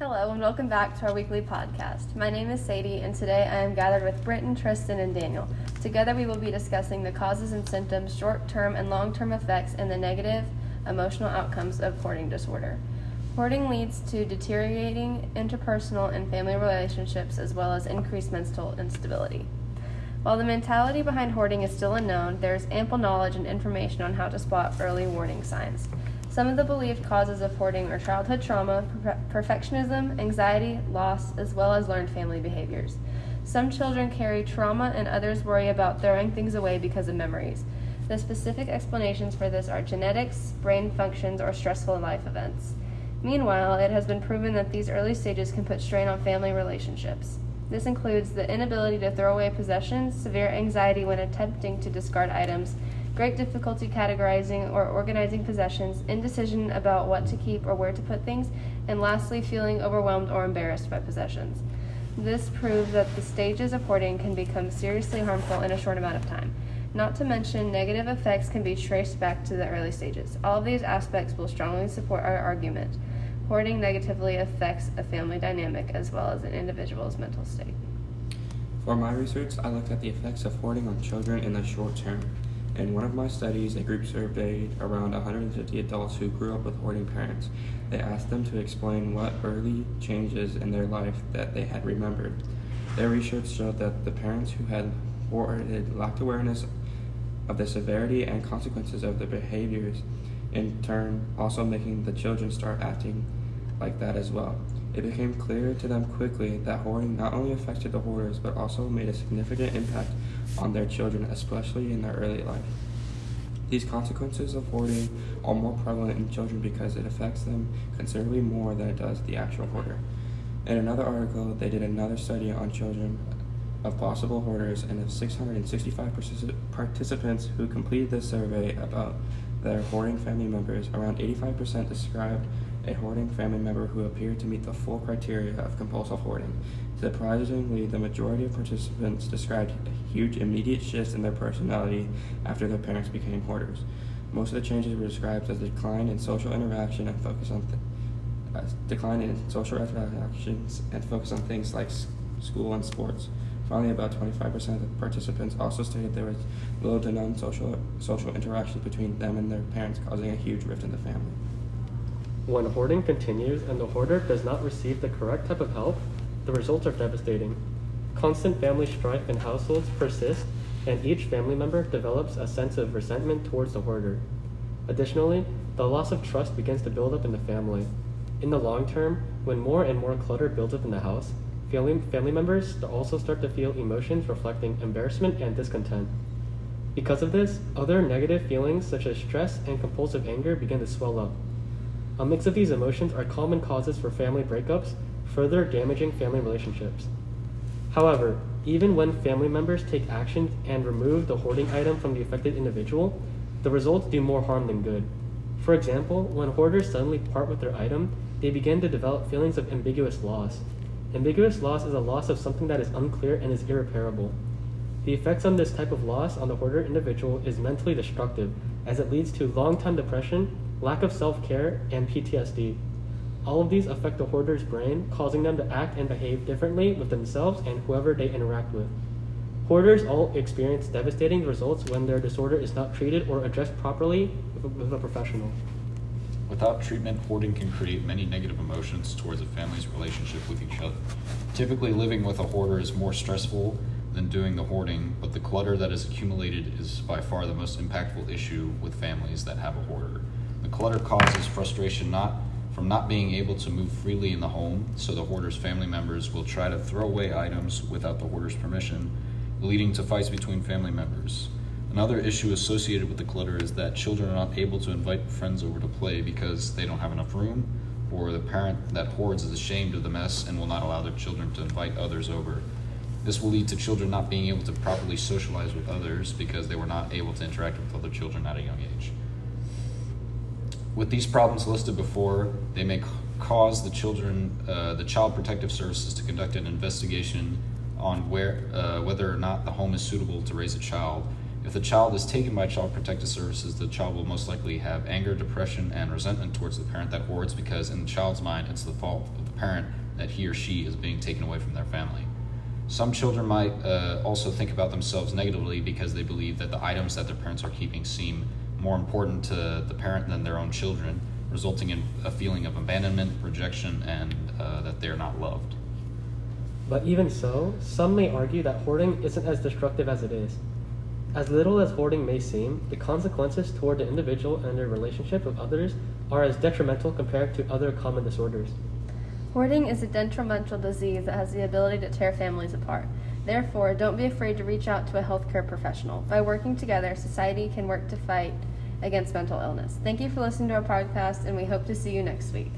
Hello, and welcome back to our weekly podcast. My name is Sadie, and today I am gathered with Britton, Tristan, and Daniel. Together, we will be discussing the causes and symptoms, short term and long term effects, and the negative emotional outcomes of hoarding disorder. Hoarding leads to deteriorating interpersonal and family relationships as well as increased mental instability. While the mentality behind hoarding is still unknown, there is ample knowledge and information on how to spot early warning signs. Some of the believed causes of hoarding are childhood trauma, perfectionism, anxiety, loss, as well as learned family behaviors. Some children carry trauma and others worry about throwing things away because of memories. The specific explanations for this are genetics, brain functions, or stressful life events. Meanwhile, it has been proven that these early stages can put strain on family relationships. This includes the inability to throw away possessions, severe anxiety when attempting to discard items, great difficulty categorizing or organizing possessions, indecision about what to keep or where to put things, and lastly, feeling overwhelmed or embarrassed by possessions. This proves that the stages of hoarding can become seriously harmful in a short amount of time. Not to mention, negative effects can be traced back to the early stages. All of these aspects will strongly support our argument. Hoarding negatively affects a family dynamic as well as an individual's mental state. For my research, I looked at the effects of hoarding on children in the short term. In one of my studies, a group surveyed around 150 adults who grew up with hoarding parents. They asked them to explain what early changes in their life that they had remembered. Their research showed that the parents who had hoarded lacked awareness of the severity and consequences of their behaviors, in turn, also making the children start acting like that as well. It became clear to them quickly that hoarding not only affected the hoarders but also made a significant impact on their children, especially in their early life. These consequences of hoarding are more prevalent in children because it affects them considerably more than it does the actual hoarder. In another article, they did another study on children of possible hoarders, and of 665 participants who completed this survey about their hoarding family members, around 85% described a hoarding family member who appeared to meet the full criteria of compulsive hoarding. Surprisingly, the majority of participants described a huge immediate shifts in their personality after their parents became hoarders. Most of the changes were described as a decline in social interaction and focus on th- decline in social interactions and focus on things like s- school and sports. Finally, about 25% of the participants also stated there was little to none social social interaction between them and their parents, causing a huge rift in the family. When hoarding continues and the hoarder does not receive the correct type of help, the results are devastating. Constant family strife in households persist, and each family member develops a sense of resentment towards the hoarder. Additionally, the loss of trust begins to build up in the family. In the long term, when more and more clutter builds up in the house, family, family members also start to feel emotions reflecting embarrassment and discontent. Because of this, other negative feelings such as stress and compulsive anger begin to swell up. A mix of these emotions are common causes for family breakups, further damaging family relationships. However, even when family members take action and remove the hoarding item from the affected individual, the results do more harm than good. For example, when hoarders suddenly part with their item, they begin to develop feelings of ambiguous loss. Ambiguous loss is a loss of something that is unclear and is irreparable. The effects on this type of loss on the hoarder individual is mentally destructive, as it leads to long term depression lack of self care, and PTSD. All of these affect the hoarder's brain, causing them to act and behave differently with themselves and whoever they interact with. Hoarders all experience devastating results when their disorder is not treated or addressed properly with a professional. Without treatment, hoarding can create many negative emotions towards a family's relationship with each other. Typically, living with a hoarder is more stressful than doing the hoarding, but the clutter that is accumulated is by far the most impactful issue with families that have a hoarder. The clutter causes frustration not from not being able to move freely in the home, so the hoarder's family members will try to throw away items without the hoarder's permission, leading to fights between family members. Another issue associated with the clutter is that children are not able to invite friends over to play because they don't have enough room, or the parent that hoards is ashamed of the mess and will not allow their children to invite others over. This will lead to children not being able to properly socialize with others because they were not able to interact with other children at a young age. With these problems listed before, they may cause the children, uh, the Child Protective Services, to conduct an investigation on where, uh, whether or not the home is suitable to raise a child. If the child is taken by Child Protective Services, the child will most likely have anger, depression, and resentment towards the parent that hoards because, in the child's mind, it's the fault of the parent that he or she is being taken away from their family. Some children might uh, also think about themselves negatively because they believe that the items that their parents are keeping seem more important to the parent than their own children, resulting in a feeling of abandonment, rejection, and uh, that they are not loved. But even so, some may argue that hoarding isn't as destructive as it is. As little as hoarding may seem, the consequences toward the individual and their relationship with others are as detrimental compared to other common disorders. Hoarding is a detrimental disease that has the ability to tear families apart. Therefore, don't be afraid to reach out to a healthcare professional. By working together, society can work to fight against mental illness. Thank you for listening to our podcast, and we hope to see you next week.